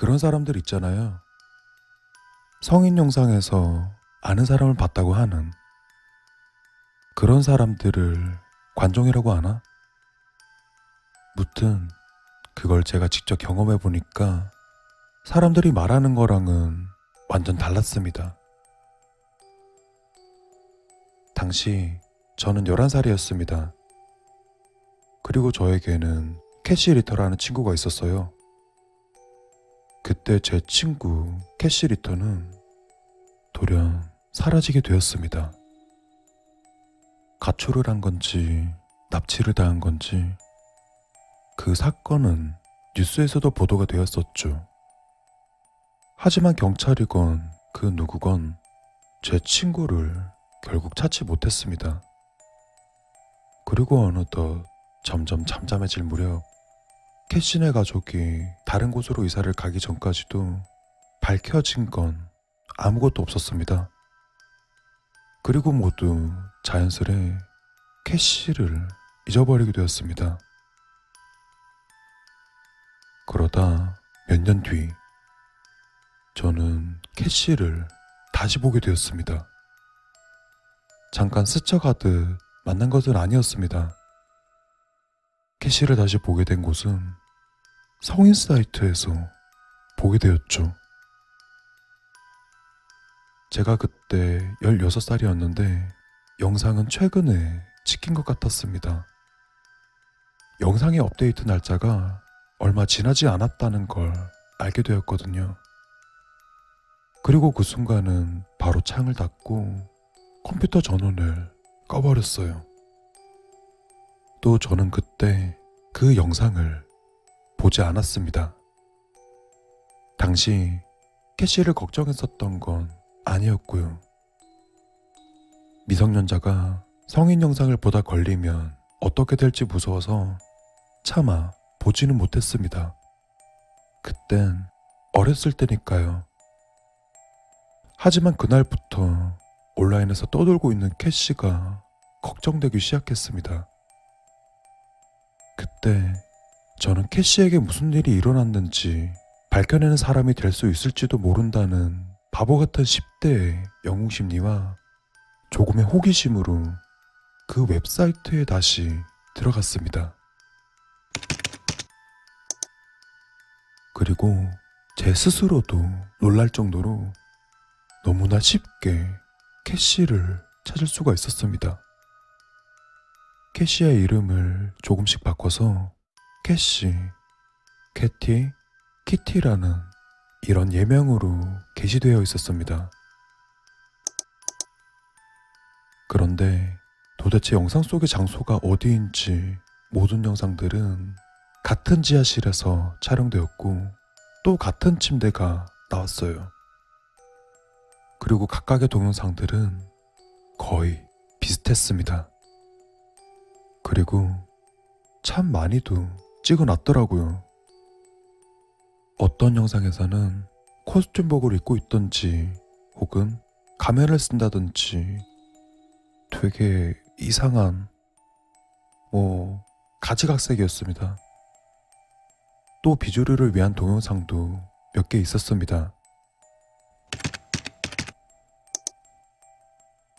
그런 사람들 있잖아요. 성인 영상에서 아는 사람을 봤다고 하는 그런 사람들을 관종이라고 하나? 무튼 그걸 제가 직접 경험해 보니까 사람들이 말하는 거랑은 완전 달랐습니다. 당시 저는 11살이었습니다. 그리고 저에게는 캐시 리터라는 친구가 있었어요. 그때 제 친구 캐시 리터는 돌연 사라지게 되었습니다. 가출을 한 건지 납치를 당한 건지 그 사건은 뉴스에서도 보도가 되었었죠. 하지만 경찰이건 그 누구건 제 친구를 결국 찾지 못했습니다. 그리고 어느덧 점점 잠잠해질 무렵 캐시네 가족이 다른 곳으로 이사를 가기 전까지도 밝혀진 건 아무것도 없었습니다. 그리고 모두 자연스레 캐시를 잊어버리게 되었습니다. 그러다 몇 년 뒤, 저는 캐시를 다시 보게 되었습니다. 잠깐 스쳐가듯 만난 것은 아니었습니다. 캐시를 다시 보게 된 곳은 성인 사이트에서 보게 되었죠. 제가 그때 16살이었는데 영상은 최근에 찍힌 것 같았습니다. 영상의 업데이트 날짜가 얼마 지나지 않았다는 걸 알게 되었거든요. 그리고 그 순간은 바로 창을 닫고 컴퓨터 전원을 꺼버렸어요. 또 저는 그때 그 영상을 보지 않았습니다. 당시 캐시를 걱정했었던 건 아니었고요. 미성년자가 성인 영상을 보다 걸리면 어떻게 될지 무서워서 차마 보지는 못했습니다. 그땐 어렸을 때니까요. 하지만 그날부터 온라인에서 떠돌고 있는 캐시가 걱정되기 시작했습니다. 그때 저는 캐시에게 무슨 일이 일어났는지 밝혀내는 사람이 될 수 있을지도 모른다는 바보 같은 10대의 영웅심리와 조금의 호기심으로 그 웹사이트에 다시 들어갔습니다. 그리고 제 스스로도 놀랄 정도로 너무나 쉽게 캐시를 찾을 수가 있었습니다. 캐시의 이름을 조금씩 바꿔서 캐시, 캐티, 키티라는 이런 예명으로 게시되어 있었습니다. 그런데 도대체 영상 속의 장소가 어디인지 모든 영상들은 같은 지하실에서 촬영되었고 또 같은 침대가 나왔어요. 그리고 각각의 동영상들은 거의 비슷했습니다. 그리고 참 많이도 찍어 놨더라고요. 어떤 영상에서는 코스튬복을 입고 있던지 혹은 가면을 쓴다든지 되게 이상한 뭐 가지각색이었습니다. 또 비주류를 위한 동영상도 몇 개 있었습니다.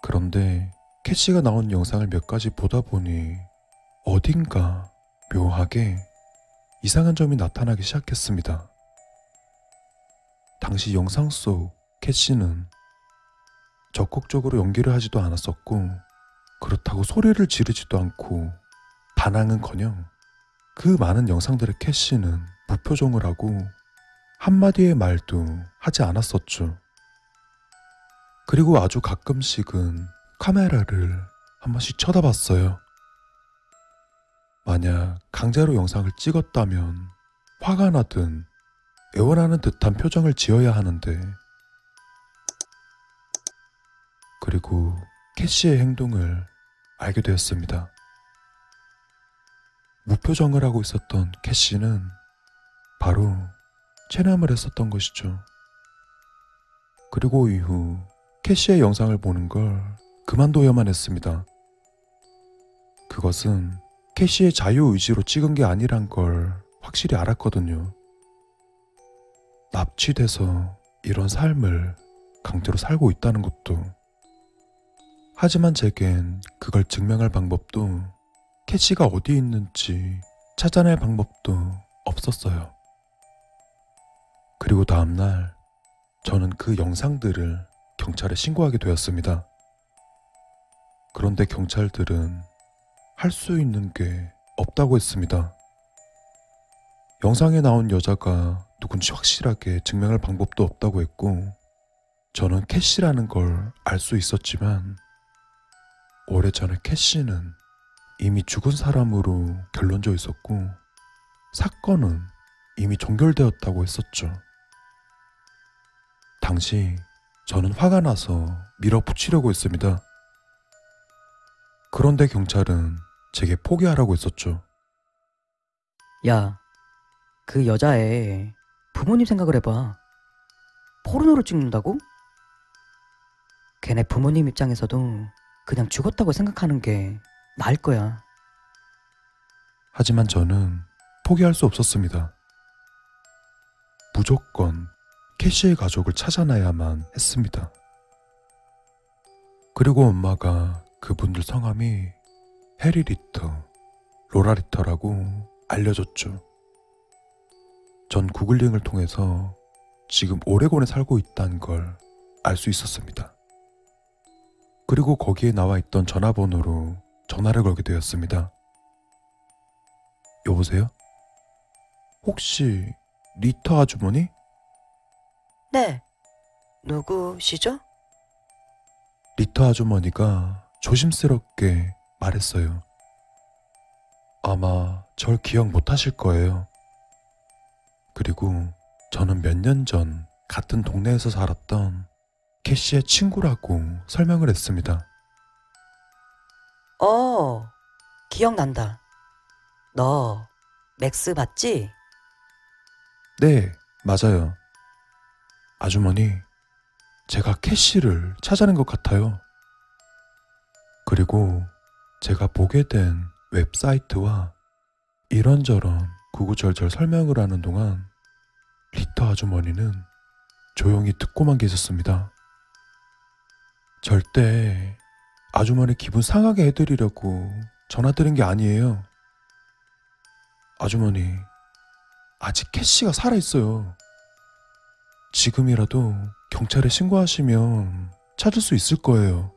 그런데 캐시가 나온 영상을 몇 가지 보다 보니 어딘가 묘하게 이상한 점이 나타나기 시작했습니다. 당시 영상 속 캐시는 적극적으로 연기를 하지도 않았었고 그렇다고 소리를 지르지도 않고 반항은커녕 그 많은 영상들의 캐시는 무표정을 하고 한마디의 말도 하지 않았었죠. 그리고 아주 가끔씩은 카메라를 한 번씩 쳐다봤어요. 만약 강제로 영상을 찍었다면 화가 나든 애원하는 듯한 표정을 지어야 하는데 그리고 캐시의 행동을 알게 되었습니다. 무표정을 하고 있었던 캐시는 바로 체념을 했었던 것이죠. 그리고 이후 캐시의 영상을 보는 걸 그만둬야만 했습니다. 그것은 캐시의 자유의지로 찍은 게 아니란 걸 확실히 알았거든요. 납치돼서 이런 삶을 강제로 살고 있다는 것도 하지만 제겐 그걸 증명할 방법도 캐시가 어디 있는지 찾아낼 방법도 없었어요. 그리고 다음날 저는 그 영상들을 경찰에 신고하게 되었습니다. 그런데 경찰들은 할 수 있는 게 없다고 했습니다. 영상에 나온 여자가 누군지 확실하게 증명할 방법도 없다고 했고, 저는 캐시라는 걸 알 수 있었지만, 오래전에 캐시는 이미 죽은 사람으로 결론져 있었고, 사건은 이미 종결되었다고 했었죠. 당시 저는 화가 나서 밀어붙이려고 했습니다. 그런데 경찰은 제게 포기하라고 했었죠. 야, 그 여자애 부모님 생각을 해봐. 포르노를 찍는다고? 걔네 부모님 입장에서도 그냥 죽었다고 생각하는 게 나을 거야. 하지만 저는 포기할 수 없었습니다. 무조건 캐시의 가족을 찾아내야만 했습니다. 그리고 엄마가 그분들 성함이 해리 리터, 로라 리터라고 알려줬죠. 전 구글링을 통해서 지금 오레곤에 살고 있다는 걸 알 수 있었습니다. 그리고 거기에 나와 있던 전화번호로 전화를 걸게 되었습니다. 여보세요? 혹시 리터 아주머니? 네. 누구시죠? 리터 아주머니가 조심스럽게 말했어요. 아마 절 기억 못 하실 거예요. 그리고 저는 몇 년 전 같은 동네에서 살았던 캐시의 친구라고 설명을 했습니다. 어, 기억난다. 너 맥스 맞지? 네, 맞아요. 아주머니, 제가 캐시를 찾아낸 것 같아요. 그리고 제가 보게 된 웹사이트와 이런저런 구구절절 설명을 하는 동안 리터 아주머니는 조용히 듣고만 계셨습니다. 절대 아주머니 기분 상하게 해드리려고 전화드린 게 아니에요. 아주머니, 아직 캐시가 살아있어요. 지금이라도 경찰에 신고하시면 찾을 수 있을 거예요.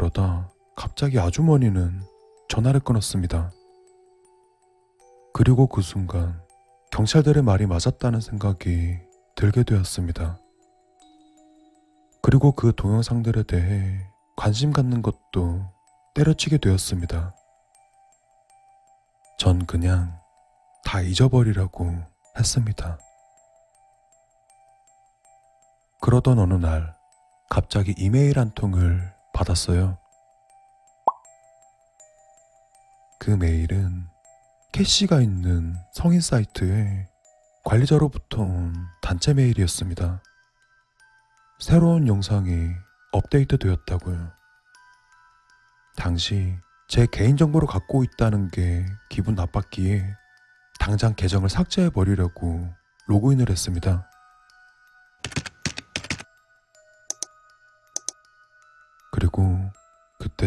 그러다 갑자기 아주머니는 전화를 끊었습니다. 그리고 그 순간 경찰들의 말이 맞았다는 생각이 들게 되었습니다. 그리고 그 동영상들에 대해 관심 갖는 것도 때려치게 되었습니다. 전 그냥 다 잊어버리라고 했습니다. 그러던 어느 날 갑자기 이메일 한 통을 받았어요. 그 메일은 캐시가 있는 성인 사이트에 관리자로부터 온 단체 메일이었습니다. 새로운 영상이 업데이트 되었다고요. 당시 제 개인정보를 갖고 있다는 게 기분 나빴기에 당장 계정을 삭제해 버리려고 로그인을 했습니다.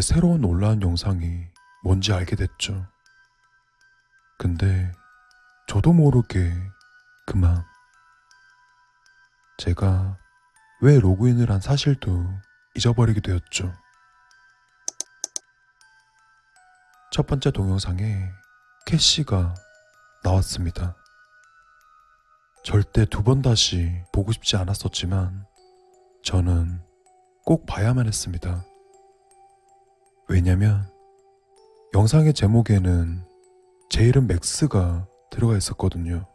새로운 올라온 영상이 뭔지 알게 됐죠. 근데 저도 모르게 그만 제가 왜 로그인을 한 사실도 잊어버리게 되었죠. 첫 번째 동영상에 캐시가 나왔습니다. 절대 두 번 다시 보고 싶지 않았었지만 저는 꼭 봐야만 했습니다. 왜냐면 영상의 제목에는 제 이름 맥스가 들어가 있었거든요.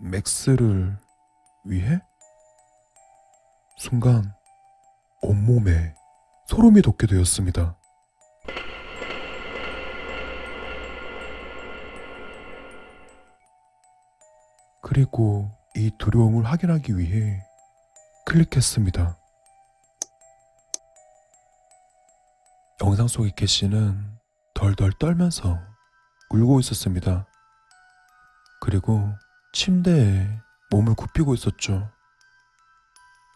맥스를 위해? 순간 온몸에 소름이 돋게 되었습니다. 그리고 이 두려움을 확인하기 위해 클릭했습니다. 영상 속의 캐시는 덜덜 떨면서 울고 있었습니다. 그리고 침대에 몸을 굽히고 있었죠.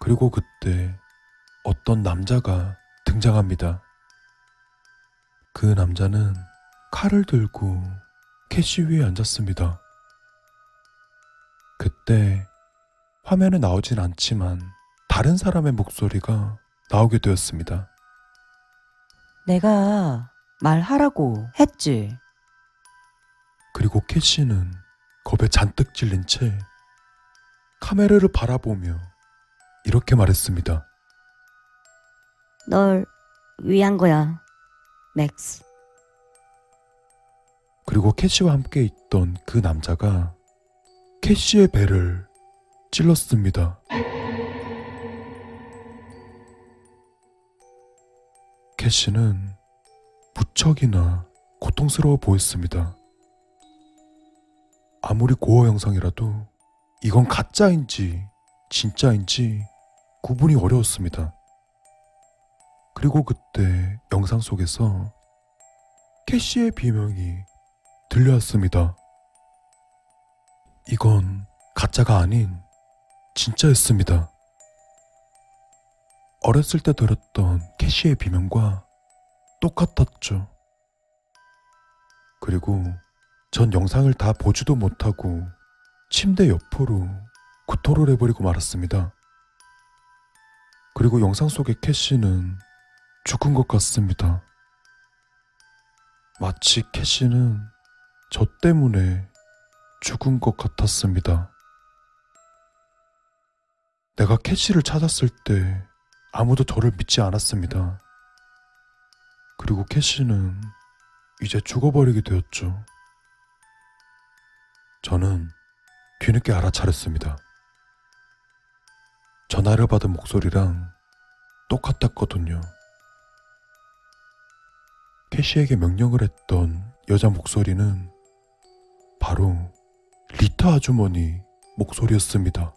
그리고 그때 어떤 남자가 등장합니다. 그 남자는 칼을 들고 캐시 위에 앉았습니다. 그때 화면에 나오진 않지만 다른 사람의 목소리가 나오게 되었습니다. 내가 말하라고 했지. 그리고 캐시는 겁에 잔뜩 질린 채 카메라를 바라보며 이렇게 말했습니다. 널 위한 거야, 맥스. 그리고 캐시와 함께 있던 그 남자가 캐시의 배를 찔렀습니다. 캐시는 무척이나 고통스러워 보였습니다. 아무리 고어 영상이라도 이건 가짜인지 진짜인지 구분이 어려웠습니다. 그리고 그때 영상 속에서 캐시의 비명이 들려왔습니다. 이건 가짜가 아닌 진짜였습니다. 어렸을 때 들었던 캐시의 비명과 똑같았죠. 그리고 전 영상을 다 보지도 못하고 침대 옆으로 구토를 해버리고 말았습니다. 그리고 영상 속의 캐시는 죽은 것 같습니다. 마치 캐시는 저 때문에 죽은 것 같았습니다. 내가 캐시를 찾았을 때 아무도 저를 믿지 않았습니다. 그리고 캐시는 이제 죽어버리게 되었죠. 저는 뒤늦게 알아차렸습니다. 전화를 받은 목소리랑 똑같았거든요. 캐시에게 명령을 했던 여자 목소리는 바로 리타 아주머니 목소리였습니다.